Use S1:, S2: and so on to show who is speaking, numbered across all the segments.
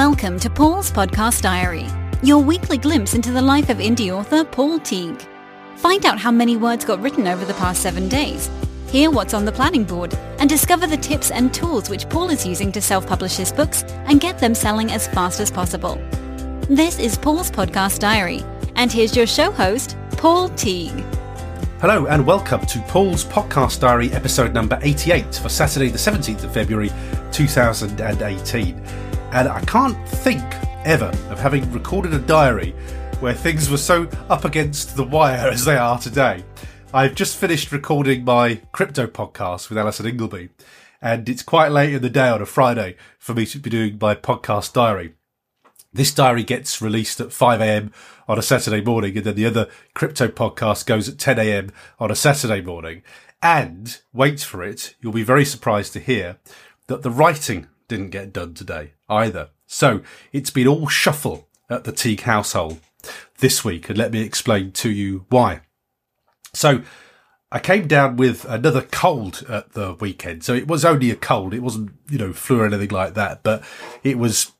S1: Welcome to Paul's Podcast Diary, your weekly glimpse into the life of indie author Paul Teague. Find out how many words got written over the past seven days, hear what's on the planning board, and discover the tips and tools which Paul is using to self-publish his books and get them selling as fast as possible. This is Paul's Podcast Diary, and here's your show host, Paul Teague.
S2: Hello and welcome to Paul's Podcast Diary episode number 88 for Saturday the 17th of February 2018 and I can't think ever of having recorded a diary where things were so up against the wire as they are today. I've just finished recording my crypto podcast with Alison Ingleby, and it's quite late in the day on a Friday for me to be doing my podcast diary. This diary gets released at 5am on a Saturday morning, and then the other crypto podcast goes at 10am on a Saturday morning. And wait for it, you'll be very surprised to hear that the writing didn't get done today either. So it's been all shuffle at the Teague household this week, and let me explain to you why. So I came down with another cold at the weekend. So it was only a cold. It wasn't, you know, flu or anything like that, but it was,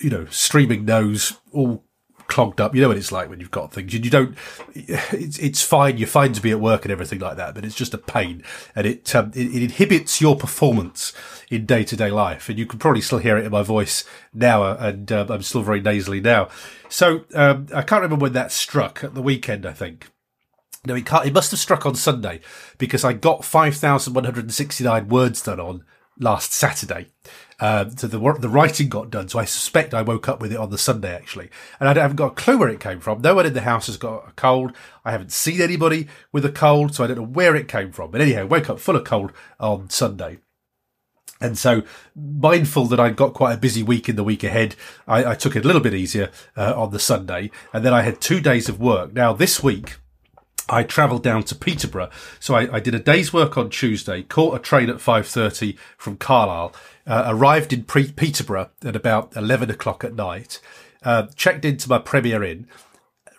S2: you know, streaming nose, all clogged up. You know what it's like when you've got things. You, you don't. It's it's fine. You're fine to be at work and everything like that, but it's just a pain, and it um, it, it, inhibits your performance in day to day life. And you can probably still hear it in my voice now, uh, and um, I'm still very nasally now. So um, I can't remember when that struck at the weekend. I think. No, it, can't, it must have struck on Sunday because I got 5,169 words done on last Saturday. Um, so the the writing got done. So I suspect I woke up with it on the Sunday actually, and I haven't got a clue where it came from. No one in the house has got a cold. I haven't seen anybody with a cold, so I don't know where it came from. But anyhow, woke up full of cold on Sunday. And so, mindful that I'd got quite a busy week in the week ahead, I, I took it a little bit easier uh, on the Sunday, and then I had two days of work. Now this week, I travelled down to Peterborough. So I, I, did a day's work on Tuesday, caught a train at 5.30 from Carlisle, uh, arrived in pre- Peterborough at about 11 o'clock at night, uh, checked into my Premier Inn,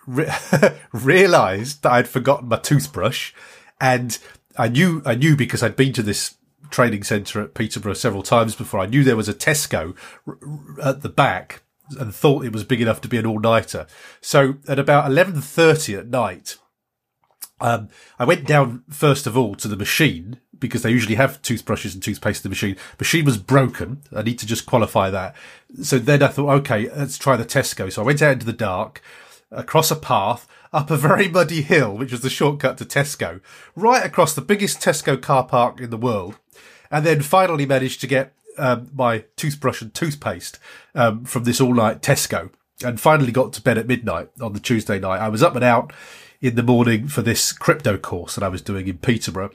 S2: re- realised that I'd forgotten my toothbrush, and I knew, I knew because I'd been to this training centre at Peterborough several times before, I knew there was a Tesco r- r- at the back and thought it was big enough to be an all-nighter. So at about 11.30 at night, um, I went down first of all to the machine because they usually have toothbrushes and toothpaste in the machine. Machine was broken. I need to just qualify that. So then I thought, okay, let's try the Tesco. So I went out into the dark, across a path, up a very muddy hill, which was the shortcut to Tesco, right across the biggest Tesco car park in the world, and then finally managed to get um, my toothbrush and toothpaste um, from this all night Tesco, and finally got to bed at midnight on the Tuesday night. I was up and out in the morning for this crypto course that I was doing in Peterborough.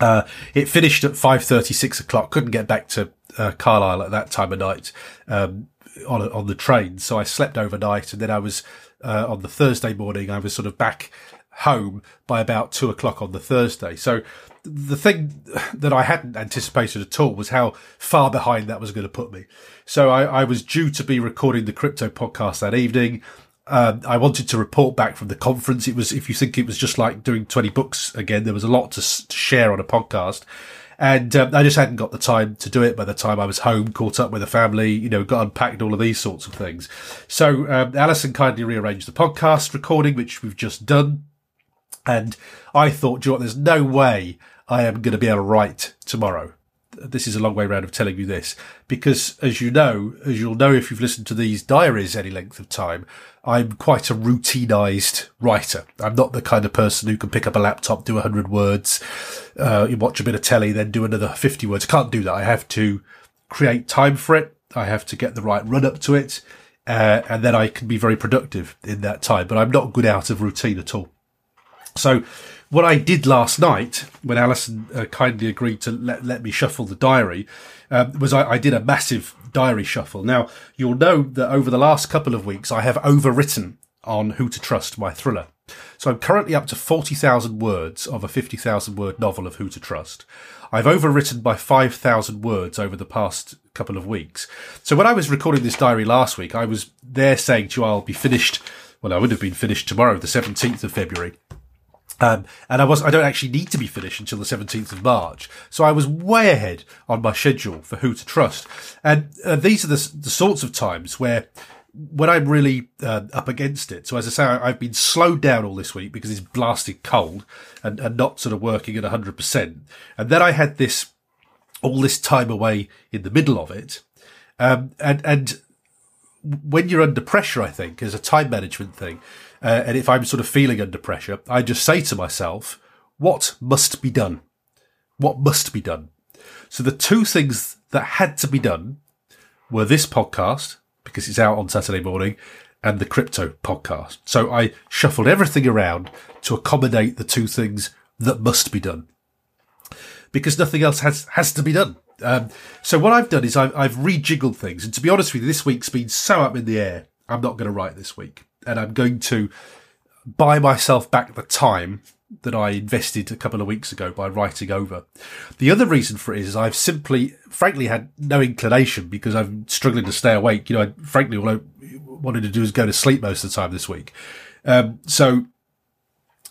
S2: Uh, it finished at 5.30, 6 o'clock. Couldn't get back to uh, Carlisle at that time of night um, on, on the train. So I slept overnight and then I was uh, on the Thursday morning, I was sort of back home by about two o'clock on the Thursday. So the thing that I hadn't anticipated at all was how far behind that was going to put me. So I, I was due to be recording the crypto podcast that evening. Um, I wanted to report back from the conference. It was, if you think it was just like doing 20 books again, there was a lot to, to share on a podcast. And um, I just hadn't got the time to do it by the time I was home, caught up with the family, you know, got unpacked all of these sorts of things. So um, Alison kindly rearranged the podcast recording, which we've just done. And I thought, you know there's no way I am going to be able to write tomorrow this is a long way round of telling you this because as you know, as you'll know if you've listened to these diaries any length of time, I'm quite a routinized writer. I'm not the kind of person who can pick up a laptop, do a hundred words, uh, watch a bit of telly, then do another 50 words. I can't do that. I have to create time for it. I have to get the right run up to it. Uh, and then I can be very productive in that time, but I'm not good out of routine at all. So what I did last night, when Alison uh, kindly agreed to let, let me shuffle the diary, um, was I, I, did a massive diary shuffle. Now, you'll know that over the last couple of weeks, I have overwritten on Who to Trust, my thriller. So I'm currently up to 40,000 words of a 50,000 word novel of Who to Trust. I've overwritten by 5,000 words over the past couple of weeks. So when I was recording this diary last week, I was there saying to you, I'll be finished. Well, I would have been finished tomorrow, the 17th of February Um, and I was, I don't actually need to be finished until the 17th of March. So I was way ahead on my schedule for who to trust. And uh, these are the, the sorts of times where when I'm really uh, up against it. So as I say, I, have been slowed down all this week because it's blasted cold and, and not sort of working at 100%. And then I had this, all this time away in the middle of it. Um, and, and when you're under pressure, I think, is a time management thing. Uh, and if I'm sort of feeling under pressure, I just say to myself, what must be done? What must be done? So the two things that had to be done were this podcast, because it's out on Saturday morning, and the crypto podcast. So I shuffled everything around to accommodate the two things that must be done. Because nothing else has, has to be done. Um, so what I've done is I've, I've rejiggled things. And to be honest with you, this week's been so up in the air. I'm not going to write this week and I'm going to buy myself back the time that I invested a couple of weeks ago by writing over. The other reason for it is I've simply, frankly, had no inclination because I'm struggling to stay awake. You know, I, frankly, all I wanted to do is go to sleep most of the time this week. Um, so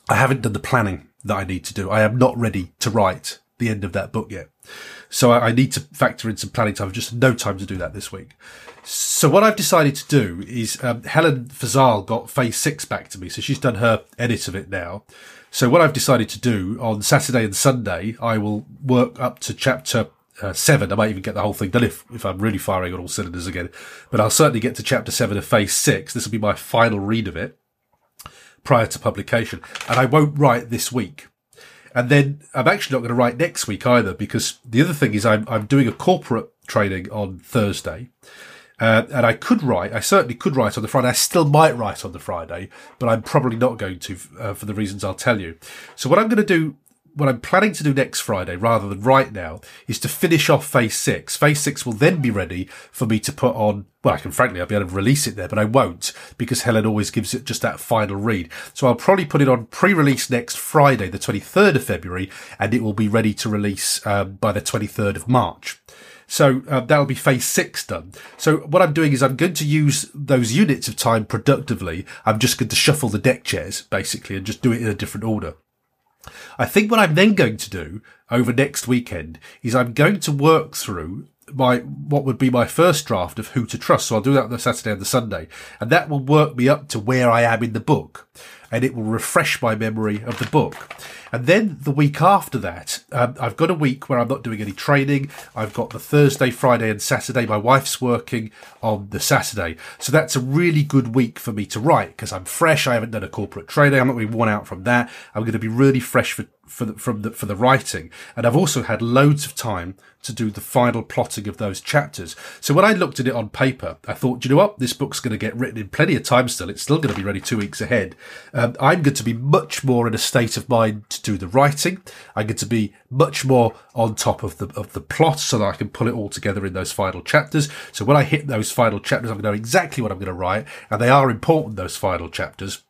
S2: I haven't done the planning that I need to do. I am not ready to write the end of that book yet. So I, I need to factor in some planning time. I've Just no time to do that this week. So what I've decided to do is um, Helen Fazal got Phase Six back to me, so she's done her edit of it now. So what I've decided to do on Saturday and Sunday, I will work up to chapter uh, seven. I might even get the whole thing done if, if I'm really firing on all cylinders again. But I'll certainly get to chapter seven of Phase Six. This will be my final read of it prior to publication, and I won't write this week. And then I'm actually not going to write next week either because the other thing is I'm I'm doing a corporate training on Thursday. Uh, and I could write, I certainly could write on the Friday. I still might write on the Friday, but I'm probably not going to uh, for the reasons I'll tell you. So what I'm going to do, what I'm planning to do next Friday rather than right now is to finish off phase six. Phase six will then be ready for me to put on, well, I can frankly, I'll be able to release it there, but I won't because Helen always gives it just that final read. So I'll probably put it on pre-release next Friday, the 23rd of February, and it will be ready to release um, by the 23rd of March. So uh, that'll be phase six done. So what I'm doing is I'm going to use those units of time productively. I'm just going to shuffle the deck chairs basically and just do it in a different order. I think what I'm then going to do over next weekend is I'm going to work through my what would be my first draft of who to trust. So I'll do that on the Saturday and the Sunday, and that will work me up to where I am in the book, and it will refresh my memory of the book. And then the week after that, um, I've got a week where I'm not doing any training. I've got the Thursday, Friday, and Saturday. My wife's working on the Saturday. So that's a really good week for me to write because I'm fresh. I haven't done a corporate training. I'm not really worn out from that. I'm going to be really fresh for for the, from the, for the writing. And I've also had loads of time to do the final plotting of those chapters. So when I looked at it on paper, I thought, you know what? This book's going to get written in plenty of time still. It's still going to be ready two weeks ahead. Um, I'm going to be much more in a state of mind do the writing. I get to be much more on top of the, of the plot so that I can pull it all together in those final chapters. So when I hit those final chapters, I'm going to know exactly what I'm going to write. And they are important, those final chapters.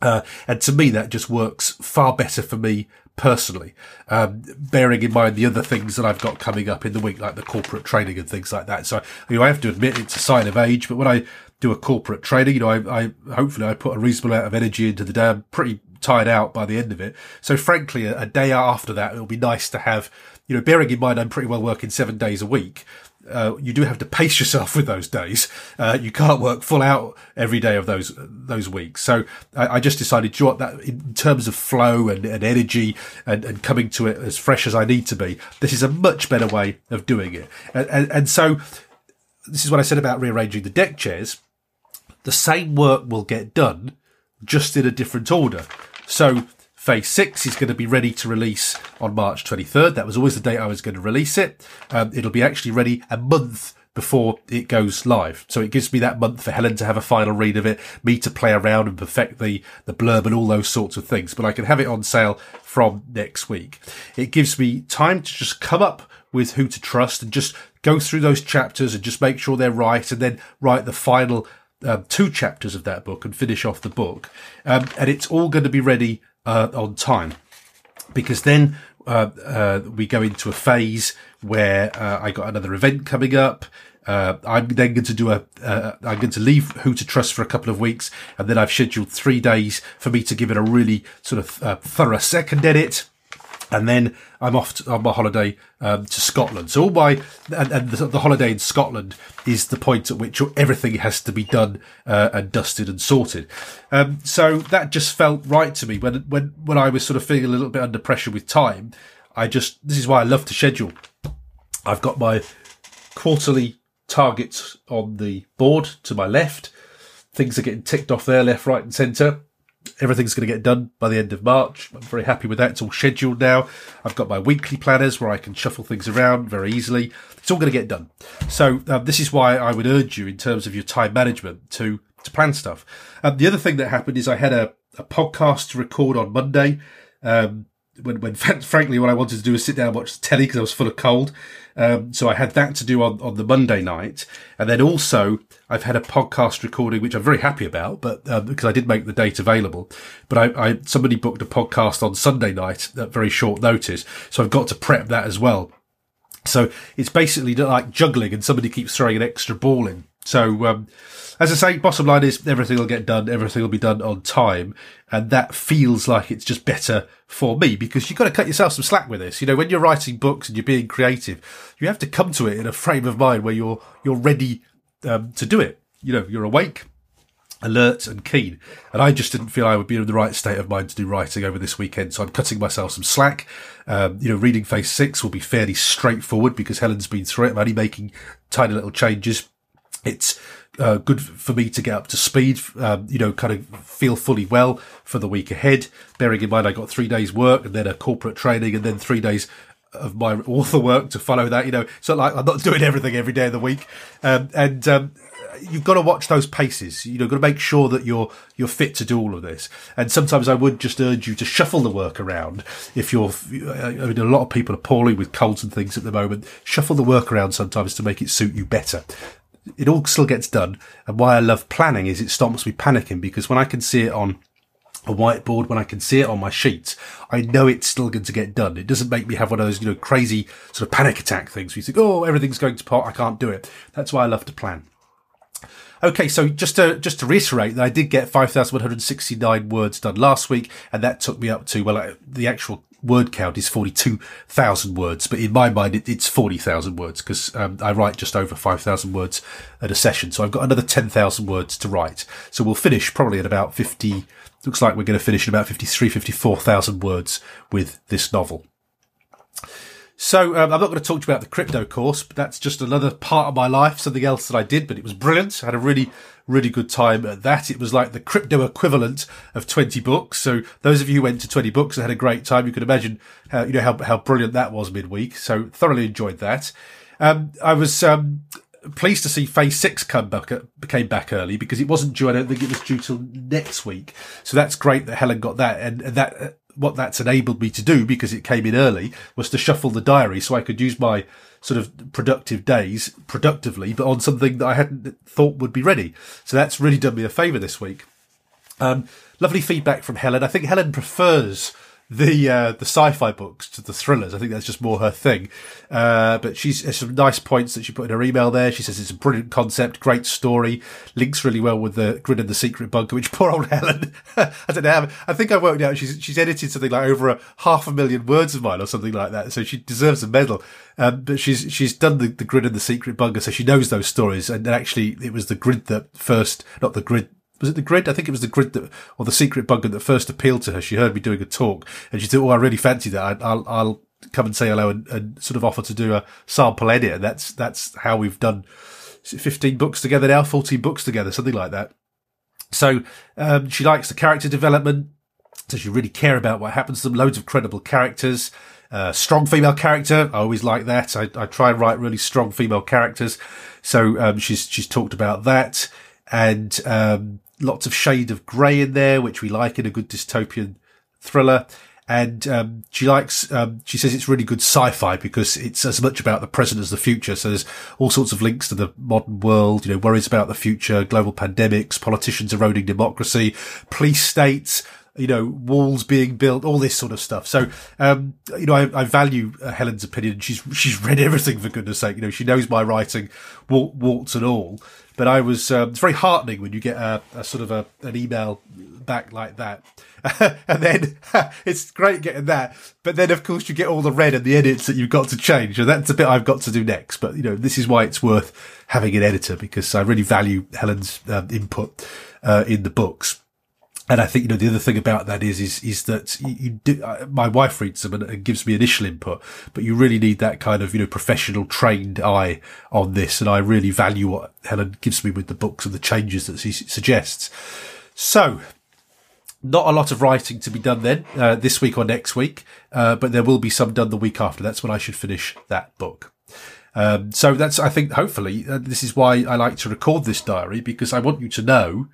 S2: Uh, and to me, that just works far better for me personally, um, bearing in mind the other things that I've got coming up in the week, like the corporate training and things like that. So, you know, I have to admit it's a sign of age, but when I do a corporate training, you know, I, I hopefully I put a reasonable amount of energy into the day. I'm pretty tired out by the end of it. So frankly, a, a day after that, it'll be nice to have, you know, bearing in mind I'm pretty well working seven days a week uh, you do have to pace yourself with those days. Uh, you can't work full out every day of those those weeks. So I, I just decided, to that in terms of flow and, and energy and, and, coming to it as fresh as I need to be, this is a much better way of doing it. And, and, and so this is what I said about rearranging the deck chairs. The same work will get done, just in a different order. So Phase 6 is going to be ready to release on March 23rd. That was always the date I was going to release it. Um, it'll be actually ready a month before it goes live. So it gives me that month for Helen to have a final read of it, me to play around and perfect the, the blurb and all those sorts of things. But I can have it on sale from next week. It gives me time to just come up with who to trust and just go through those chapters and just make sure they're right and then write the final um, two chapters of that book and finish off the book. Um, and it's all going to be ready uh, on time because then uh, uh, we go into a phase where uh, I got another event coming up. Uh, I'm then going to do a. am going to leave Who to Trust for a couple of weeks, and then I've scheduled three days for me to give it a really sort of uh, thorough second edit and then I'm off to, on my holiday um, to Scotland. So all my and, and the, the, holiday in Scotland is the point at which everything has to be done uh, and dusted and sorted. Um, so that just felt right to me when when when I was sort of feeling a little bit under pressure with time. I just this is why I love to schedule. I've got my quarterly targets on the board to my left. Things are getting ticked off there, left, right, and centre everything's going to get done by the end of March. I'm very happy with that. It's all scheduled now. I've got my weekly planners where I can shuffle things around very easily. It's all going to get done. So um, this is why I would urge you in terms of your time management to to plan stuff. Um, the other thing that happened is I had a, a podcast to record on Monday. Um, when, when frankly, what I wanted to do was sit down and watch the telly because I was full of cold. Um, so I had that to do on, on the Monday night. And then also I've had a podcast recording, which I'm very happy about, but, um, because I did make the date available, but I, I, somebody booked a podcast on Sunday night at very short notice. So I've got to prep that as well. So it's basically like juggling and somebody keeps throwing an extra ball in. So, um, as I say, bottom line is everything will get done. Everything will be done on time. And that feels like it's just better for me because you've got to cut yourself some slack with this. You know, when you're writing books and you're being creative, you have to come to it in a frame of mind where you're, you're ready um, to do it. You know, you're awake, alert and keen. And I just didn't feel I would be in the right state of mind to do writing over this weekend. So I'm cutting myself some slack. Um, you know, reading phase six will be fairly straightforward because Helen's been through it. I'm only making tiny little changes. It's uh, good for me to get up to speed, um, you know, kind of feel fully well for the week ahead. Bearing in mind, I got three days work and then a corporate training and then three days of my author work to follow that, you know, so like I'm not doing everything every day of the week. Um, and, um, you've got to watch those paces. You know, got to make sure that you're you're fit to do all of this. And sometimes I would just urge you to shuffle the work around. If you're, I mean, a lot of people are poorly with colds and things at the moment. Shuffle the work around sometimes to make it suit you better it all still gets done. And why I love planning is it stops me panicking because when I can see it on a whiteboard, when I can see it on my sheets, I know it's still going to get done. It doesn't make me have one of those, you know, crazy sort of panic attack things where you think, oh, everything's going to pot. I can't do it. That's why I love to plan. Okay, so just to just to reiterate that I did get 5,169 words done last week, and that took me up to well, the actual word count is 42,000 words, but in my mind, it, it's 40,000 words because um, I write just over 5,000 words at a session. So I've got another 10,000 words to write. So we'll finish probably at about 50, looks like we're going to finish at about 53, 54,000 words with this novel. So um, I'm not going to talk to you about the crypto course, but that's just another part of my life, something else that I did, but it was brilliant. I had a really, really good time at that. It was like the crypto equivalent of 20 books. So those of you who went to 20 books and had a great time, you can imagine how, you know, how, how brilliant that was midweek. So thoroughly enjoyed that. Um, I was, um, pleased to see Phase Six come back, came back early because it wasn't due. I don't think it was due till next week. So that's great that Helen got that, and, and that what that's enabled me to do because it came in early was to shuffle the diary so I could use my sort of productive days productively, but on something that I hadn't thought would be ready. So that's really done me a favour this week. Um, lovely feedback from Helen. I think Helen prefers the uh, the sci-fi books to the thrillers. I think that's just more her thing. Uh, but she's has some nice points that she put in her email there. She says it's a brilliant concept, great story, links really well with the Grid and the Secret Bunker. Which poor old Helen, I don't know. I think I worked out she's she's edited something like over a half a million words of mine or something like that. So she deserves a medal. Um, but she's she's done the, the Grid and the Secret Bunker, so she knows those stories. And actually, it was the Grid that first, not the Grid was it the grid? I think it was the grid that, or the secret bunker that first appealed to her. She heard me doing a talk and she thought, oh, I really fancy that. I, will I'll come and say hello and, and, sort of offer to do a sample edit. And that's, that's how we've done 15 books together now, 14 books together, something like that. So, um, she likes the character development. Does she really care about what happens to them? Loads of credible characters. Uh, strong female character. I always like that. I, I try and write really strong female characters. So, um, she's, she's talked about that. And, um, lots of shade of grey in there, which we like in a good dystopian thriller. And um, she likes, um, she says it's really good sci-fi because it's as much about the present as the future. So there's all sorts of links to the modern world, you know, worries about the future, global pandemics, politicians eroding democracy, police states, you know, walls being built, all this sort of stuff. So, um, you know, I, I value uh, Helen's opinion. She's, she's read everything for goodness sake. You know, she knows my writing, warts and all. But I was, um, it's very heartening when you get a, a sort of a, an email back like that. and then it's great getting that. But then, of course, you get all the red and the edits that you've got to change. And that's a bit I've got to do next. But, you know, this is why it's worth having an editor because I really value Helen's um, input uh, in the books. And I think, you know, the other thing about that is, is, is that you, you do, uh, my wife reads them and, and, gives me initial input, but you really need that kind of, you know, professional trained eye on this. And I really value what Helen gives me with the books and the changes that she suggests. So not a lot of writing to be done then, uh, this week or next week, uh, but there will be some done the week after. That's when I should finish that book. Um, so that's, I think, hopefully, uh, this is why I like to record this diary because I want you to know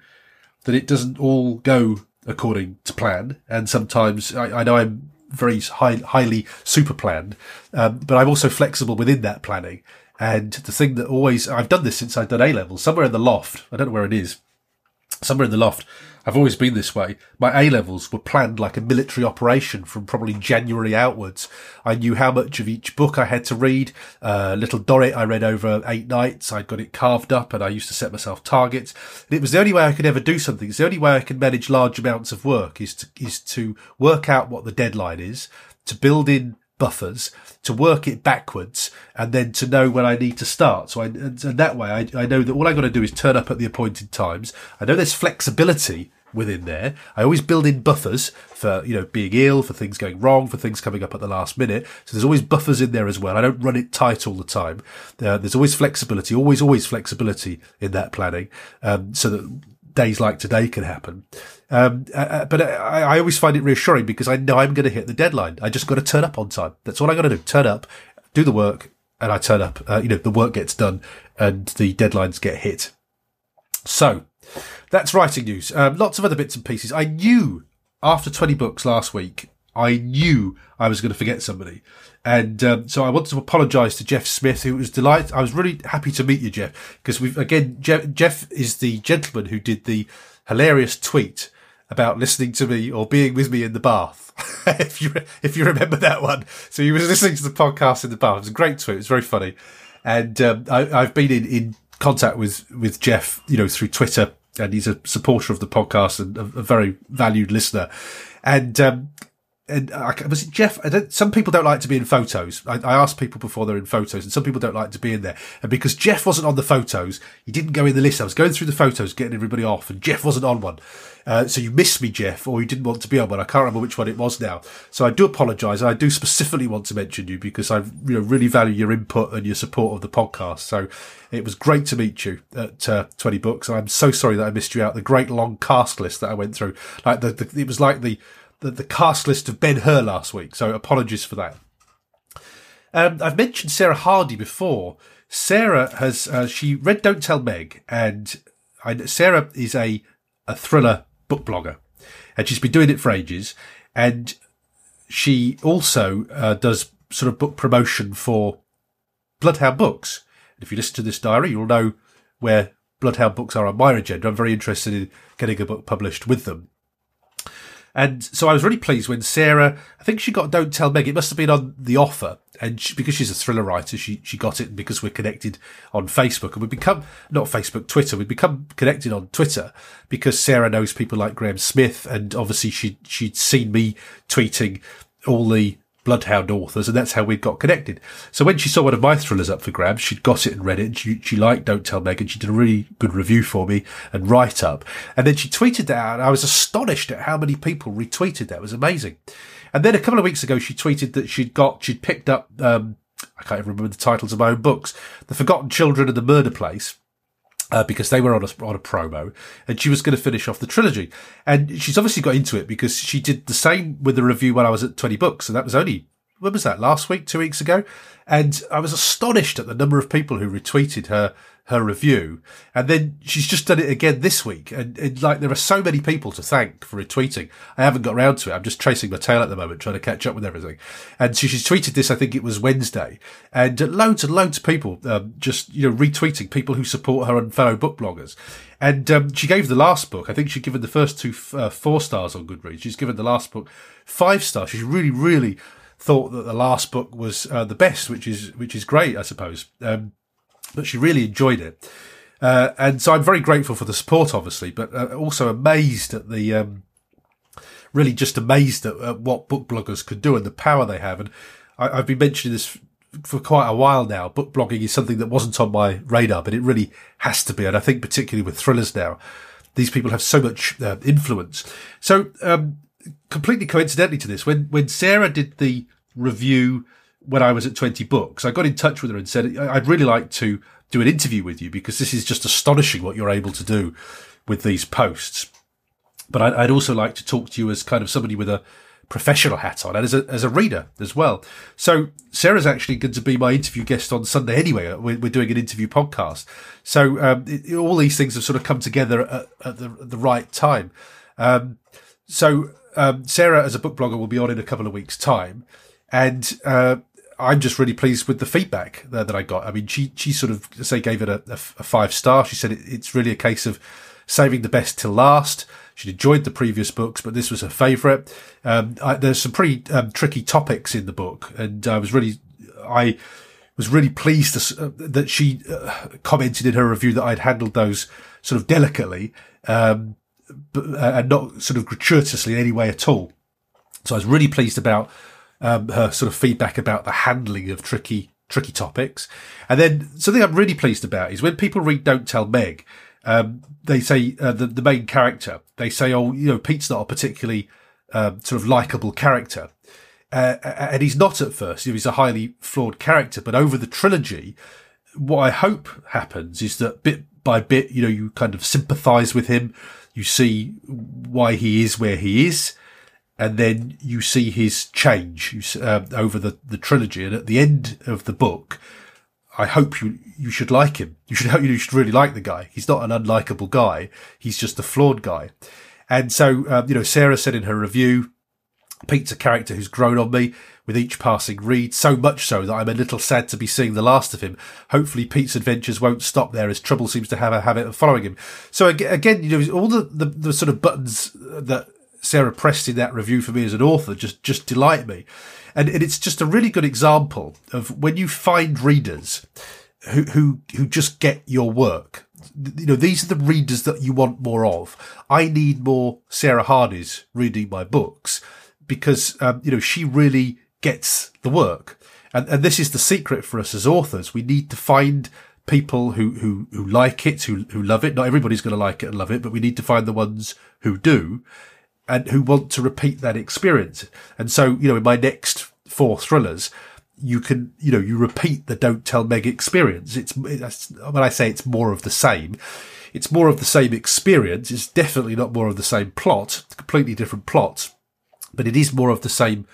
S2: that it doesn't all go according to plan. And sometimes I, I know I'm very high, highly super planned, um, but I'm also flexible within that planning. And the thing that always, I've done this since I've done A level, somewhere in the loft. I don't know where it is. Somewhere in the loft. I've always been this way. My A levels were planned like a military operation from probably January outwards. I knew how much of each book I had to read. Uh, Little Dorrit I read over eight nights. I'd got it carved up and I used to set myself targets. And it was the only way I could ever do something. It's the only way I can manage large amounts of work is to, is to work out what the deadline is, to build in buffers to work it backwards and then to know when I need to start. So I, and that way I, I know that all I got to do is turn up at the appointed times. I know there's flexibility within there. I always build in buffers for, you know, being ill, for things going wrong, for things coming up at the last minute. So there's always buffers in there as well. I don't run it tight all the time. Uh, there's always flexibility, always, always flexibility in that planning. Um, so that days like today can happen. Um, uh, uh but I, I, always find it reassuring because I know I'm going to hit the deadline. I just got to turn up on time. That's all I got to do. Turn up, do the work, and I turn up. Uh, you know, the work gets done and the deadlines get hit. So that's writing news. Um, lots of other bits and pieces. I knew after 20 books last week, I knew I was going to forget somebody. And um, so I wanted to apologise to Jeff Smith, who was delighted. I was really happy to meet you, Jeff, because we've again, Jeff, Jeff is the gentleman who did the hilarious tweet about listening to me or being with me in the bath. if you if you remember that one, so he was listening to the podcast in the bath. It was a great tweet. It was very funny, and um, I, have been in, in contact with with Jeff, you know, through Twitter, and he's a supporter of the podcast and a, a very valued listener. And um, and I, was it Jeff? some people don't like to be in photos. I, I asked people before they're in photos, and some people don't like to be in there. And because Jeff wasn't on the photos, he didn't go in the list. I was going through the photos, getting everybody off, and Jeff wasn't on one. Uh, so you missed me, Jeff, or you didn't want to be on one. I can't remember which one it was now. So I do apologise. I do specifically want to mention you because I you know, really value your input and your support of the podcast. So it was great to meet you at uh, 20 Books. I'm so sorry that I missed you out. The great long cast list that I went through. Like the, the it was like the the, the cast list of Ben Hur last week. So apologies for that. Um, I've mentioned Sarah Hardy before. Sarah has uh, she read Don't Tell Meg, and I, Sarah is a a thriller book blogger, and she's been doing it for ages. And she also uh, does sort of book promotion for Bloodhound Books. And if you listen to this diary, you'll know where Bloodhound Books are on my agenda. I'm very interested in getting a book published with them. And so I was really pleased when Sarah, I think she got Don't Tell Meg. It must have been on the offer. And she, because she's a thriller writer, she, she got it. Because we're connected on Facebook and we become, not Facebook, Twitter, we become connected on Twitter because Sarah knows people like Graham Smith. And obviously she, she'd seen me tweeting all the Bloodhound authors, and that's how we got connected. So when she saw one of my thrillers up for grabs, she'd got it and read it, and she, she liked Don't Tell Megan. She did a really good review for me and write up. And then she tweeted that out, and I was astonished at how many people retweeted that. It was amazing. And then a couple of weeks ago, she tweeted that she'd got, she'd picked up, um, I can't even remember the titles of my own books, The Forgotten Children and The Murder Place uh, because they were on a, on a promo and she was going to finish off the trilogy. And she's obviously got into it because she did the same with the review when I was at 20 books. And that was only when was that? Last week, two weeks ago, and I was astonished at the number of people who retweeted her her review. And then she's just done it again this week. And, and, like, there are so many people to thank for retweeting. I haven't got around to it. I'm just tracing my tail at the moment, trying to catch up with everything. And so she's tweeted this, I think it was Wednesday. And loads and loads of people, um, just, you know, retweeting people who support her and fellow book bloggers. And, um, she gave the last book, I think she'd given the first two, uh, four stars on Goodreads. She's given the last book five stars. She's really, really thought that the last book was, uh, the best, which is, which is great, I suppose. Um, but she really enjoyed it. Uh, and so I'm very grateful for the support, obviously, but uh, also amazed at the, um, really just amazed at, at, what book bloggers could do and the power they have. And I, have been mentioning this for quite a while now. Book blogging is something that wasn't on my radar, but it really has to be. And I think particularly with thrillers now, these people have so much uh, influence. So, um, completely coincidentally to this, when, when Sarah did the review when I was at 20 books, I got in touch with her and said, I'd really like to do an interview with you because this is just astonishing what you're able to do with these posts. But I'd, also like to talk to you as kind of somebody with a professional hat on and as a, as a reader as well. So Sarah's actually going to be my interview guest on Sunday anyway. We're, we're doing an interview podcast. So um, it, all these things have sort of come together at, at, the, the, right time. Um, so um, Sarah, as a book blogger, will be on in a couple of weeks' time. And uh, I'm just really pleased with the feedback that, that I got. I mean, she, she sort of, say, gave it a, a, a five star. She said it, it's really a case of saving the best till last. She'd enjoyed the previous books, but this was her favourite. Um, there's some pretty um, tricky topics in the book, and I was really, I was really pleased to, uh, that she uh, commented in her review that I'd handled those sort of delicately, um, and not sort of gratuitously in any way at all. So I was really pleased about um, her sort of feedback about the handling of tricky tricky topics. And then something I'm really pleased about is when people read Don't Tell Meg, um, they say uh, the the main character they say, oh, you know, Pete's not a particularly um, sort of likable character. Uh, and he's not at first. He's a highly flawed character, but over the trilogy, what I hope happens is that bit by bit, you know, you kind of sympathize with him. You see why he is where he is and then you see his change uh, over the, the trilogy. And at the end of the book, I hope you you should like him. You should you should really like the guy. He's not an unlikable guy. He's just a flawed guy. And so, um, you know, Sarah said in her review, Pete's a character who's grown on me with each passing read, so much so that I'm a little sad to be seeing the last of him. Hopefully Pete's adventures won't stop there as trouble seems to have a habit of following him. So again, you know, all the, the, the sort of buttons that Sarah pressed in that review for me as an author just, just delight me. And, and it's just a really good example of when you find readers who, who, who just get your work. You know, these are the readers that you want more of. I need more Sarah Hardy's reading my books because, um, you know, she really gets the work. And, and this is the secret for us as authors. We need to find people who, who, who like it, who, who love it. Not everybody's going to like it and love it, but we need to find the ones who do and who want to repeat that experience. And so, you know, in my next four thrillers, you can, you know, you repeat the Don't Tell Meg experience. It's, when I say it's more of the same, it's more of the same experience. It's definitely not more of the same plot, completely different plots, but it is more of the same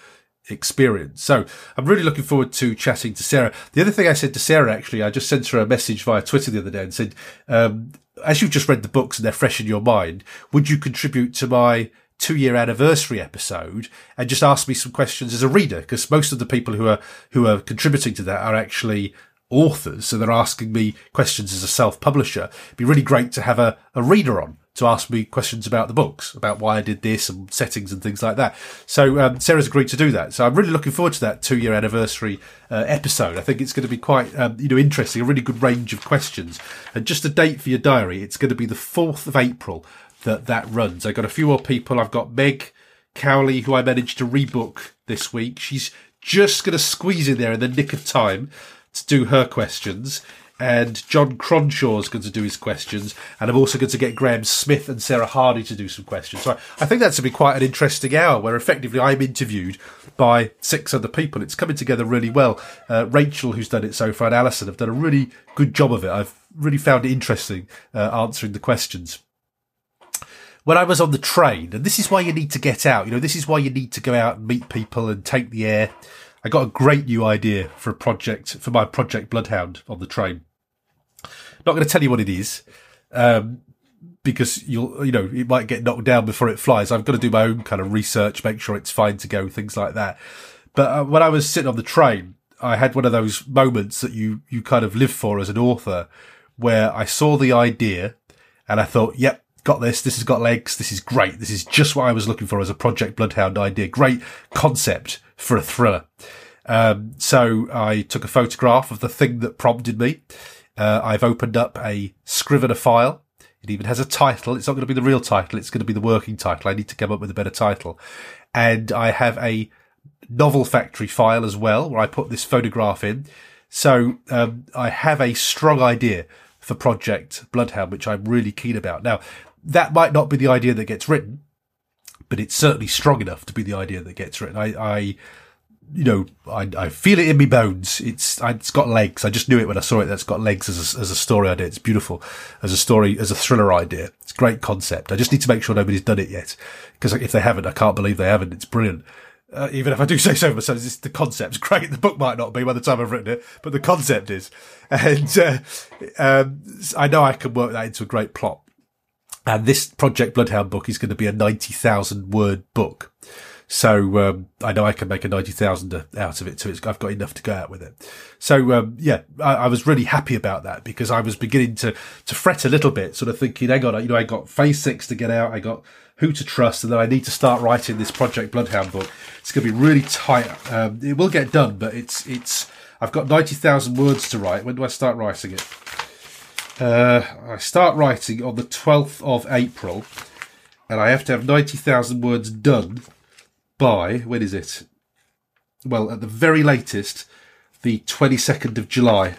S2: experience. So I'm really looking forward to chatting to Sarah. The other thing I said to Sarah, actually, I just sent her a message via Twitter the other day and said, um, as you've just read the books and they're fresh in your mind, would you contribute to my two year anniversary episode and just ask me some questions as a reader because most of the people who are who are contributing to that are actually authors so they're asking me questions as a self publisher it'd be really great to have a, a reader on to ask me questions about the books about why I did this and settings and things like that so um, Sarah's agreed to do that so I'm really looking forward to that two year anniversary uh, episode I think it's going to be quite um, you know interesting a really good range of questions and just a date for your diary it's going to be the 4th of April that that runs. I've got a few more people. I've got Meg Cowley, who I managed to rebook this week. She's just going to squeeze in there in the nick of time to do her questions. And Jon Cronshaw is going to do his questions. And I'm also going to get Graham Smith and Sarah Hardy to do some questions. So I, think that's going to be quite an interesting hour where effectively I'm interviewed by six other people. It's coming together really well. Uh, Rachel, who's done it so far, and Alison have done a really good job of it. I've really found it interesting uh, answering the questions when I was on the train, and this is why you need to get out, you know, this is why you need to go out and meet people and take the air. I got a great new idea for a project for my project Bloodhound on the train. Not going to tell you what it is, um, because you'll, you know, it might get knocked down before it flies. I've got to do my own kind of research, make sure it's fine to go, things like that. But uh, when I was sitting on the train, I had one of those moments that you, you kind of live for as an author where I saw the idea and I thought, yep, got this. This has got legs. This is great. This is just what I was looking for as a Project Bloodhound idea. Great concept for a thriller. Um, so I took a photograph of the thing that prompted me. Uh, I've opened up a Scrivener file it even has a title. It's not going to be the real title. It's going to be the working title. I need to come up with a better title. And I have a novel factory file as well where I put this photograph in. So, um, I have a strong idea for Project Bloodhound, which I'm really keen about. Now, that might not be the idea that gets written, but it's certainly strong enough to be the idea that gets written. I, I you know, I, I feel it in my bones. It's it's got legs. I just knew it when I saw it. That's got legs as a, as a story idea. It's beautiful as a story, as a thriller idea. It's a great concept. I just need to make sure nobody's done it yet, because if they haven't, I can't believe they haven't. It's brilliant. Uh, even if I do say so myself, it's, the concept's great. The book might not be by the time I've written it, but the concept is. And uh, um, I know I can work that into a great plot. And this Project Bloodhound book is going to be a 90,000 word book. So um, I know I can make a ninety thousand out of it. So I've got enough to go out with it. So um, yeah, I, I, was really happy about that because I was beginning to to fret a little bit, sort of thinking, hang on, you know, I got phase six to get out, I got who to trust, and then I need to start writing this Project Bloodhound book. It's going to be really tight. Um, it will get done, but it's it's. I've got ninety thousand words to write. When do I start writing it? Uh, I start writing on the twelfth of April, and I have to have ninety thousand words done by, when is it? Well, at the very latest, the 22nd of July.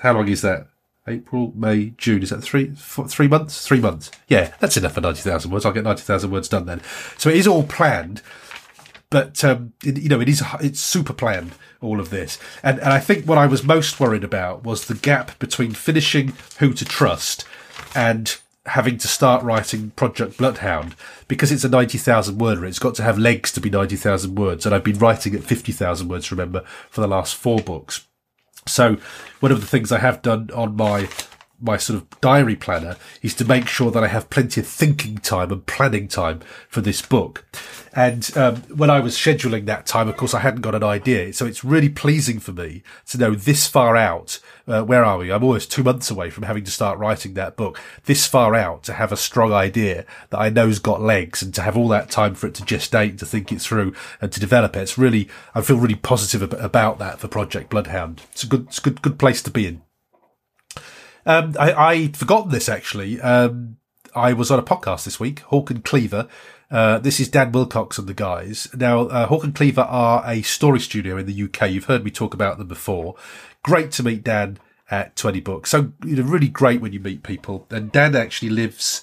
S2: How long is that? April, May, June. Is that three, four, three months? Three months. Yeah, that's enough for 90,000 words. I'll get 90,000 words done then. So it is all planned, but, um, it, you know, it is, it's super planned, all of this. And, and I think what I was most worried about was the gap between finishing Who to Trust and having to start writing Project Bloodhound because it's a 90,000 worder. It's got to have legs to be 90,000 words. And I've been writing at 50,000 words, remember, for the last four books. So one of the things I have done on my my sort of diary planner is to make sure that I have plenty of thinking time and planning time for this book. And um, when I was scheduling that time, of course, I hadn't got an idea. So it's really pleasing for me to know this far out. Uh, where are we? I'm almost two months away from having to start writing that book. This far out to have a strong idea that I know's got legs and to have all that time for it to gestate, to think it through and to develop it. It's really, I feel really positive about that for Project Bloodhound. It's a good, it's a good, good place to be in. Um, I, I'd this actually. Um, I was on a podcast this week, Hawk and Cleaver. Uh, this is Dan Wilcox and the guys. Now, uh, Hawk and Cleaver are a story studio in the UK. You've heard me talk about them before. Great to meet Dan at 20 Books. So, you know, really great when you meet people. And Dan actually lives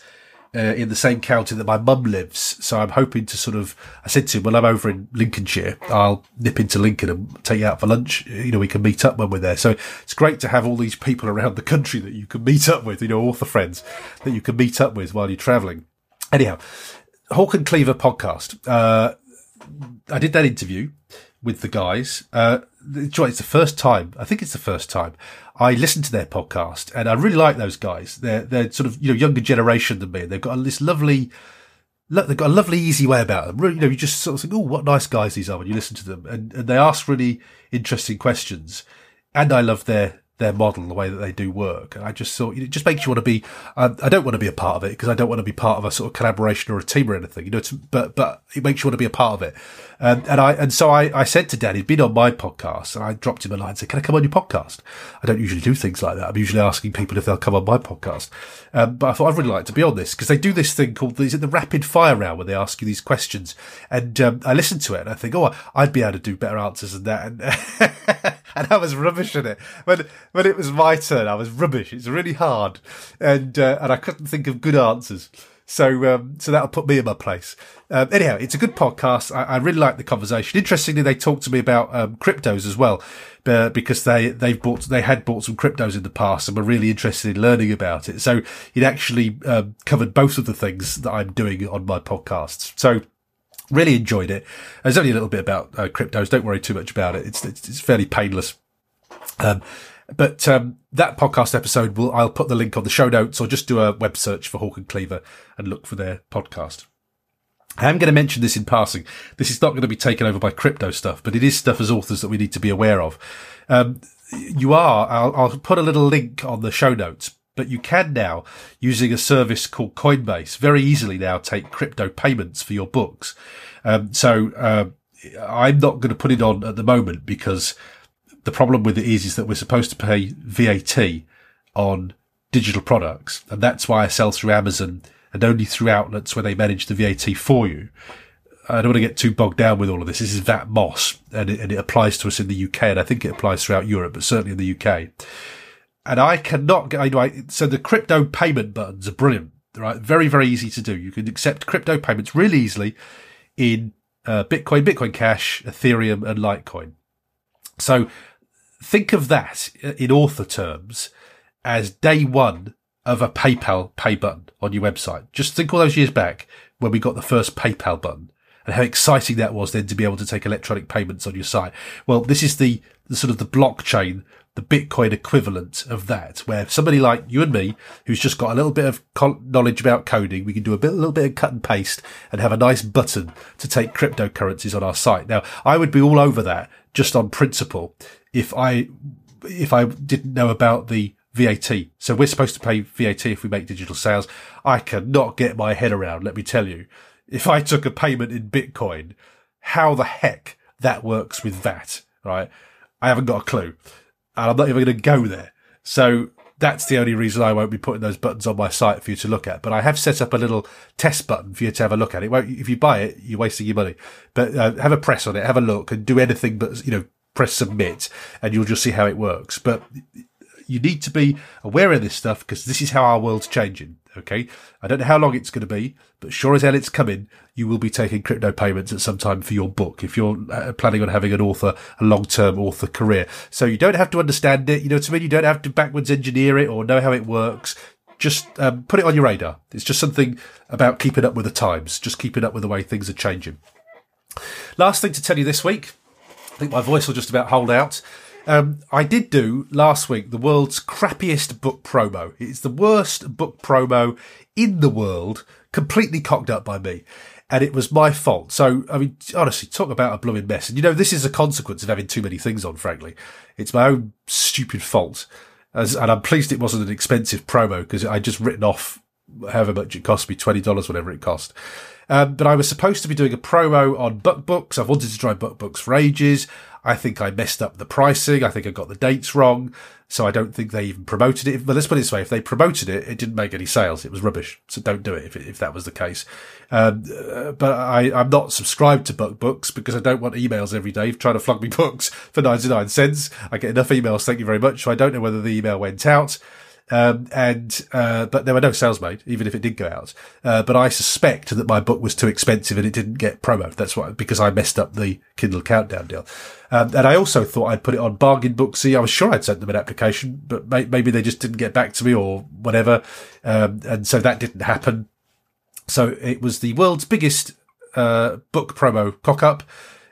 S2: uh, in the same county that my mum lives. So I'm hoping to sort of, I said to him, well, I'm over in Lincolnshire. I'll nip into Lincoln and take you out for lunch. You know, we can meet up when we're there. So it's great to have all these people around the country that you can meet up with, you know, author friends that you can meet up with while you're traveling. Anyhow, Hawk and Cleaver podcast. Uh, I did that interview with the guys. Uh, it's the first time. I think it's the first time I listened to their podcast, and I really like those guys. They're they're sort of you know younger generation than me. They've got this lovely. look, They've got a lovely, easy way about them. Really, you know, you just sort of think, "Oh, what nice guys these are!" When you listen to them, and, and they ask really interesting questions. And I love their their model, the way that they do work. And I just thought it just makes you want to be. Uh, I don't want to be a part of it because I don't want to be part of a sort of collaboration or a team or anything, you know. but but it makes you want to be a part of it. Um, and I and so I, I said to Dan, he'd been on my podcast, and I dropped him a line and said, "Can I come on your podcast?" I don't usually do things like that. I'm usually asking people if they'll come on my podcast. Um, but I thought I'd really like to be on this because they do this thing called is it the rapid fire round where they ask you these questions, and um, I listened to it and I think, oh, I'd be able to do better answers than that, and, and I was rubbish at it. When when it was my turn, I was rubbish. It's really hard, and uh, and I couldn't think of good answers. So, um, so that'll put me in my place. Um, anyhow, it's a good podcast. I, I, really like the conversation. Interestingly, they talked to me about um, cryptos as well, uh, because they they've bought they had bought some cryptos in the past and were really interested in learning about it. So it actually um, covered both of the things that I'm doing on my podcasts. So Really enjoyed it. There's only a little bit about uh, cryptos. Don't worry too much about it. It's it's, it's fairly painless. Um, but um, that podcast episode, will I'll put the link on the show notes, or just do a web search for Hawk and Cleaver and look for their podcast. I am going to mention this in passing. This is not going to be taken over by crypto stuff, but it is stuff as authors that we need to be aware of. Um, you are, I'll, I'll put a little link on the show notes, but you can now, using a service called Coinbase, very easily now take crypto payments for your books. Um, so, uh, I'm not going to put it on at the moment because the problem with it is, is that we're supposed to pay VAT on digital products. And that's why I sell through Amazon and only through outlets where they manage the VAT for you. I don't want to get too bogged down with all of this. This is VAT MOSS and it, and it applies to us in the UK and I think it applies throughout Europe, but certainly in the UK. And I cannot get, know, so the crypto payment buttons are brilliant, right? Very, very easy to do. You can accept crypto payments really easily in uh, Bitcoin, Bitcoin Cash, Ethereum and Litecoin. So think of that in author terms as day one of a PayPal pay button on your website. Just think all those years back when we got the first PayPal button and how exciting that was then to be able to take electronic payments on your site. Well, this is the, the sort of the blockchain, the Bitcoin equivalent of that, where somebody like you and me, who's just got a little bit of knowledge about coding, we can do a bit, a little bit of cut and paste and have a nice button to take cryptocurrencies on our site. Now, I would be all over that just on principle if I, if I didn't know about the VAT. So we're supposed to pay VAT if we make digital sales. I cannot get my head around, let me tell you. If I took a payment in Bitcoin, how the heck that works with VAT, right? I haven't got a clue. And I'm not even going to go there. So that's the only reason I won't be putting those buttons on my site for you to look at. But I have set up a little test button for you to have a look at it. If you buy it, you're wasting your money. But uh, have a press on it, have a look, and do anything but you know press submit, and you'll just see how it works. But you need to be aware of this stuff because this is how our world's changing. Okay. I don't know how long it's going to be, but sure as hell it's coming. You will be taking crypto payments at some time for your book if you're uh, planning on having an author, a long-term author career. So you don't have to understand it. You know what I mean? You don't have to backwards engineer it or know how it works. Just um, put it on your radar. It's just something about keeping up with the times, just keeping up with the way things are changing. Last thing to tell you this week, think my voice will just about hold out. Um, I did do last week the world's crappiest book promo. It's the worst book promo in the world, completely cocked up by me. And it was my fault. So, I mean, honestly, talk about a blooming mess. And you know, this is a consequence of having too many things on, frankly. It's my own stupid fault. As, and I'm pleased it wasn't an expensive promo because I'd just written off however much it cost me, $20, whatever it cost. Um, but I was supposed to be doing a promo on BookBooks. I've wanted to try BookBooks for ages. I think I messed up the pricing. I think I got the dates wrong. So I don't think they even promoted it. But let's put it this way. If they promoted it, it didn't make any sales. It was rubbish. So don't do it if, if that was the case. Um, uh, but I, I'm not subscribed to BookBooks because I don't want emails every day trying to flog me books for 99 cents. I get enough emails. Thank you very much. So I don't know whether the email went out. Um, and, uh, but there were no sales made, even if it did go out. Uh, but I suspect that my book was too expensive and it didn't get promo. That's why, because I messed up the Kindle countdown deal. Um, and I also thought I'd put it on Bargain Booksy. I was sure I'd sent them an application, but may- maybe they just didn't get back to me or whatever. Um, and so that didn't happen. So it was the world's biggest, uh, book promo cock up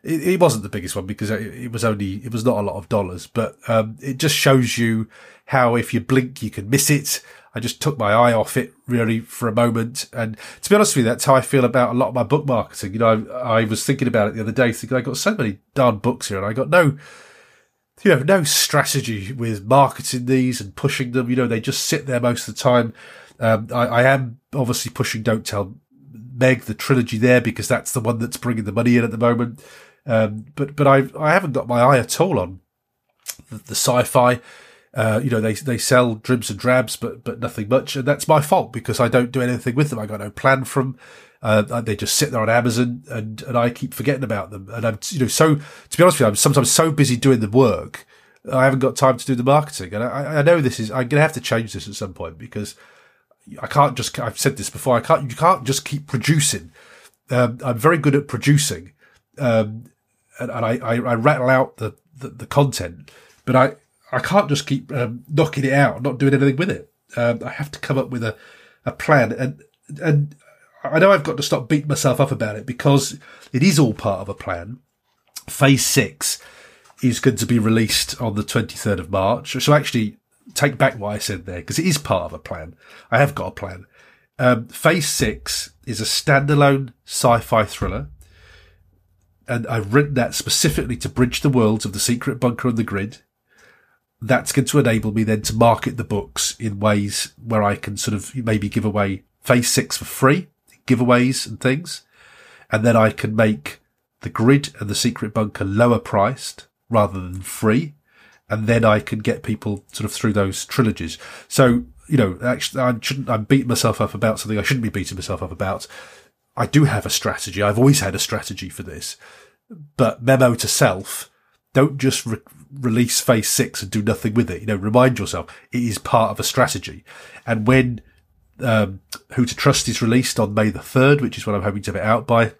S2: it, wasn't the biggest one because it, was only it was not a lot of dollars, but um, it just shows you how if you blink you can miss it. I just took my eye off it really for a moment, and to be honest with you, that's how I feel about a lot of my book marketing. You know, I, I was thinking about it the other day, thinking I got so many darn books here, and I got no you know, no strategy with marketing these and pushing them. You know, they just sit there most of the time. Um, I, I, am obviously pushing Don't Tell Meg, the trilogy there, because that's the one that's bringing the money in at the moment. Um, but but I I haven't got my eye at all on the, the sci-fi. Uh, you know, they they sell dribs and drabs, but but nothing much, and that's my fault because I don't do anything with them. I got no plan from. Uh, they just sit there on Amazon, and and I keep forgetting about them. And I'm you know so to be honest with you, I'm sometimes so busy doing the work, I haven't got time to do the marketing. And I, I know this is I'm going to have to change this at some point because I can't just. I've said this before. I can't. You can't just keep producing. Um, I'm very good at producing, um, and, and I, I, I, rattle out the, the, the, content, but I, I can't just keep um, knocking it out, not doing anything with it. Um, I have to come up with a, a plan, and and I know I've got to stop beating myself up about it because it is all part of a plan. Phase six is going to be released on the 23rd of March. So actually take back what I said there because it is part of a plan. I have got a plan. Um, Phase six is a standalone sci-fi thriller. And I've written that specifically to bridge the worlds of the secret bunker and the grid. That's going to enable me then to market the books in ways where I can sort of maybe give away phase six for free, giveaways and things. And then I can make the grid and the secret bunker lower priced rather than free. And then I can get people sort of through those trilogies. So, you know, actually, I shouldn't, I'm beating myself up about something I shouldn't be beating myself up about. I do have a strategy. I've always had a strategy for this, but memo to self, don't just release phase six and do nothing with it. You know, remind yourself it is part of a strategy. And when, um, Who to Trust is released on May the 3rd, which is what I'm hoping to have it out by,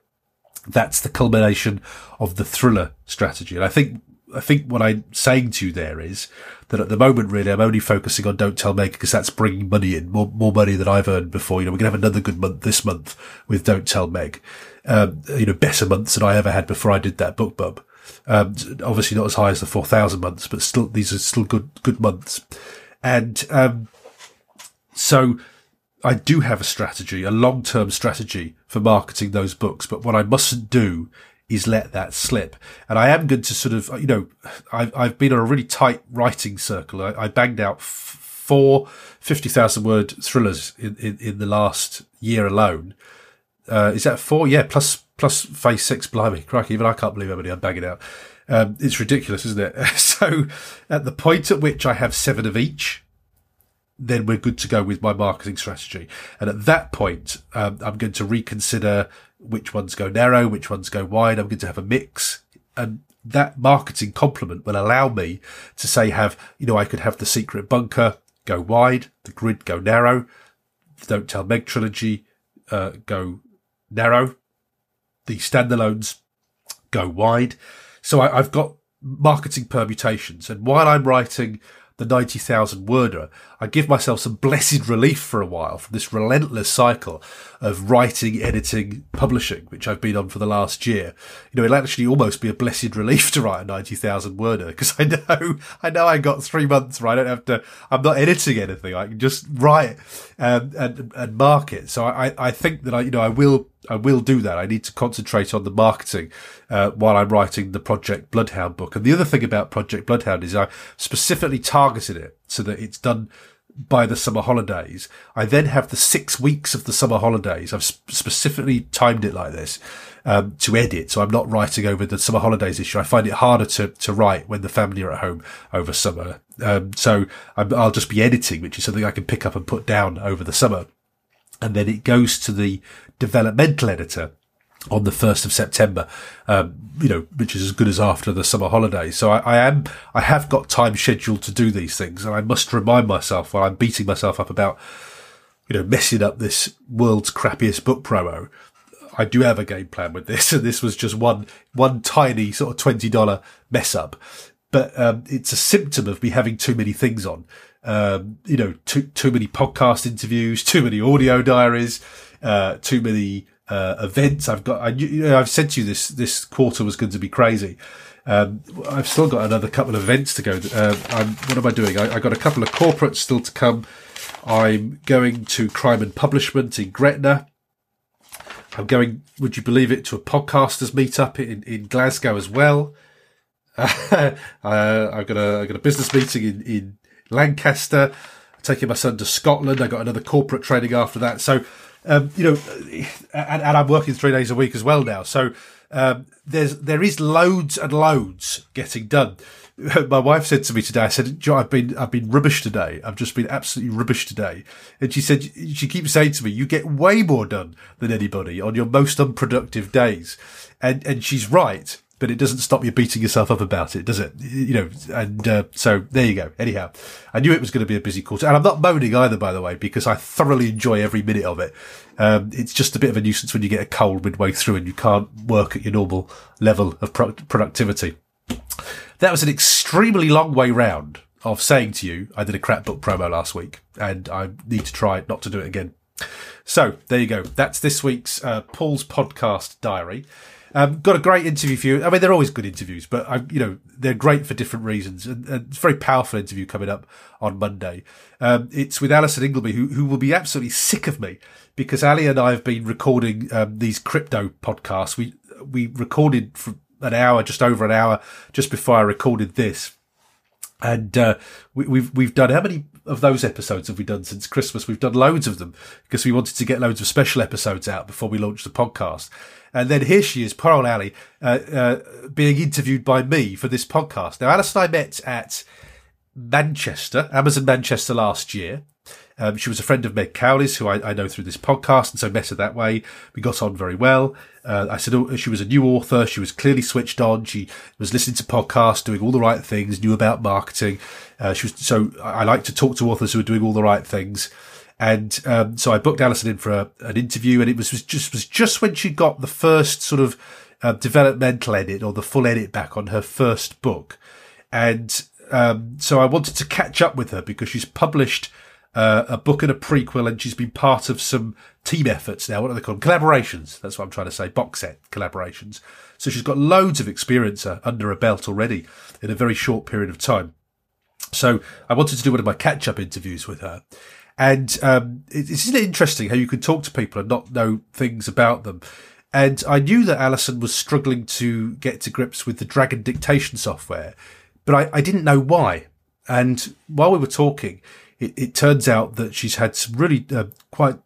S2: that's the culmination of the thriller strategy. And I think, I think what I'm saying to you there is that at the moment, really, I'm only focusing on Don't Tell Meg because that's bringing money in, more, more money than I've earned before. You know, we're going to have another good month this month with Don't Tell Meg. Um, you know, better months than I ever had before I did that BookBub. Um, obviously not as high as the 4,000 months, but still, these are still good, good months. And, um, so I do have a strategy, a long-term strategy for marketing those books. But what I mustn't do is let that slip. And I am going to sort of, you know, I've, I've been on a really tight writing circle. I, I banged out f- four 50,000 word thrillers in, in, in, the last year alone. Uh, is that four? Yeah, plus, plus phase six, blimey, crikey, even I can't believe how many I'm banging out. Um, it's ridiculous, isn't it? so at the point at which I have seven of each, then we're good to go with my marketing strategy. And at that point, um, I'm going to reconsider which ones go narrow, which ones go wide. I'm going to have a mix and that marketing complement will allow me to say have, you know, I could have the secret bunker go wide, the grid go narrow, don't tell Meg trilogy, uh, go narrow, the standalones go wide. So I, I've got marketing permutations. And while I'm writing the 90,000 worder, I give myself some blessed relief for a while from this relentless cycle of writing, editing, publishing, which I've been on for the last year. You know, it'll actually almost be a blessed relief to write a 90,000 worder because I know, I know I got three months where I don't have to, I'm not editing anything. I can just write um, and, and, and mark it. So I, I think that I, you know, I will, I will do that. I need to concentrate on the marketing uh, while I'm writing the Project Bloodhound book. And the other thing about Project Bloodhound is I specifically targeted it so that it's done by the summer holidays. I then have the six weeks of the summer holidays. I've specifically timed it like this um, to edit, so I'm not writing over the summer holidays issue. I find it harder to to write when the family are at home over summer. Um, so i will just be editing, which is something I can pick up and put down over the summer, and then it goes to the developmental editor on the 1st of September, um, you know, which is as good as after the summer holidays. So I, I, am, I have got time scheduled to do these things and I must remind myself while I'm beating myself up about, you know, messing up this world's crappiest book promo. I do have a game plan with this and this was just one, one tiny sort of $20 mess up. But, um, it's a symptom of me having too many things on. Um, you know, too, too many podcast interviews, too many audio diaries, uh, too many, uh, events. I've got, I, you know, I've said to you this, this quarter was going to be crazy. Um, I've still got another couple of events to go. Uh, what am I doing? I, have got a couple of corporates still to come. I'm going to Crime and Publishment in Gretna. I'm going, would you believe it, to a podcasters meetup in, in Glasgow as well. uh, I've got a, I've got a business meeting in, in Lancaster. Taking my son to Scotland. I got another corporate training after that. So um, you know, and, and, I'm working three days a week as well now. So um, there's there is loads and loads getting done. My wife said to me today, I said, I've been, I've been rubbish today. I've just been absolutely rubbish today. And she said, she keeps saying to me, you get way more done than anybody on your most unproductive days. And, and she's right but it doesn't stop you beating yourself up about it, does it? You know, and uh, so there you go. Anyhow, I knew it was going to be a busy quarter, and I'm not moaning either, by the way, because I thoroughly enjoy every minute of it. Um, it's just a bit of a nuisance when you get a cold midway through and you can't work at your normal level of pro- productivity. That was an extremely long way round of saying to you, I did a crap book promo last week, and I need to try not to do it again. So there you go. That's this week's uh, Paul's podcast diary. Um, got a great interview for you. I mean, they're always good interviews, but I, you know they're great for different reasons. And, and it's a very powerful interview coming up on Monday. Um, it's with Alison Ingleby, who who will be absolutely sick of me because Ali and I have been recording um, these crypto podcasts. We we recorded for an hour, just over an hour, just before I recorded this. And uh, we, we've we've done how many of those episodes have we done since Christmas? We've done loads of them because we wanted to get loads of special episodes out before we launched the podcast. And then here she is, poor old Ali, uh, uh, being interviewed by me for this podcast. Now, Alice and I met at Manchester, Amazon Manchester last year. Um, she was a friend of Meg Cowley's, who I, I, know through this podcast, and so met her that way. We got on very well. Uh, I said oh, she was a new author. She was clearly switched on. She was listening to podcasts, doing all the right things, knew about marketing. Uh, she was so I like to talk to authors who are doing all the right things. And um, so I booked Alison in for a, an interview, and it was, was just was just when she got the first sort of uh, developmental edit or the full edit back on her first book, and um, so I wanted to catch up with her because she's published uh, a book and a prequel, and she's been part of some team efforts now. What are they called? Collaborations. That's what I'm trying to say. Box set collaborations. So she's got loads of experience uh, under her belt already in a very short period of time. So I wanted to do one of my catch up interviews with her. And um, it, it's interesting how you can talk to people and not know things about them. And I knew that Alison was struggling to get to grips with the Dragon dictation software, but I, I didn't know why. And while we were talking, it, it turns out that she's had some really uh, quite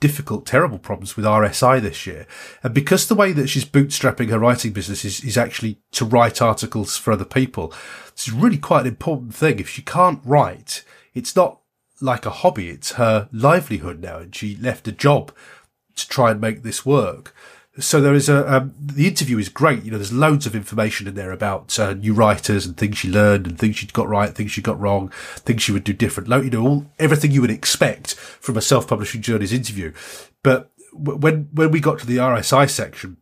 S2: difficult, terrible problems with RSI this year. And because the way that she's bootstrapping her writing business is, is actually to write articles for other people, it's really quite an important thing. If she can't write, it's not like a hobby. It's her livelihood now. And she left a job to try and make this work. So there is a, um, the interview is great. You know, there's loads of information in there about uh, new writers and things she learned and things she got right, things she got wrong, things she would do different. You know, all, everything you would expect from a self-publishing journeys interview. But when, when we got to the RSI section,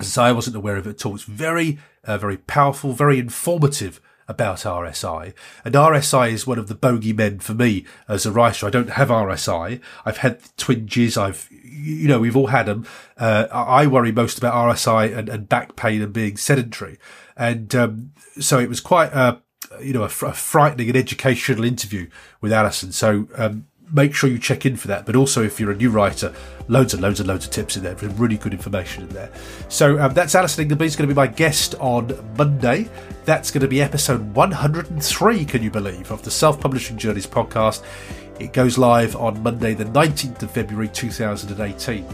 S2: as I wasn't aware of it at all, it's very, uh, very powerful, very informative about RSI. And RSI is one of the bogeymen for me as a writer. I don't have RSI. I've had twinges. I've, you know, we've all had them. Uh, I worry most about RSI and, and back pain and being sedentary. And, um, so it was quite a, you know, a, a, frightening and educational interview with Alison. So, um, make sure you check in for that. But also, if you're a new writer, loads and loads and loads of tips in there. Really good information in there. So um, that's Alison Ingleby. Is going to be my guest on Monday. That's going to be episode 103, can you believe, of the Self Publishing Journeys podcast. It goes live on Monday, the 19th of February 2018.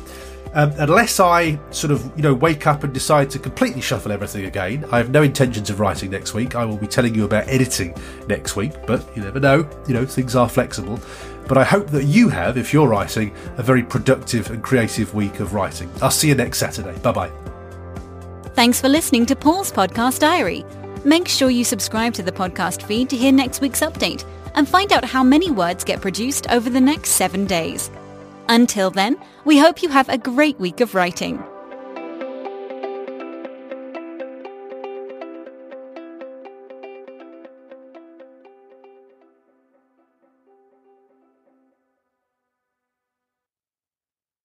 S2: Um, unless I sort of, you know, wake up and decide to completely shuffle everything again, I have no intentions of writing next week. I will be telling you about editing next week, but you never know. You know, things are flexible. But I hope that you have, if you're writing, a very productive and creative week of writing. I'll see you next Saturday. Bye bye.
S1: Thanks for listening to Paul's Podcast Diary. Make sure you subscribe to the podcast feed to hear next week's update and find out how many words get produced over the next seven days. Until then, we hope you have a great week of writing.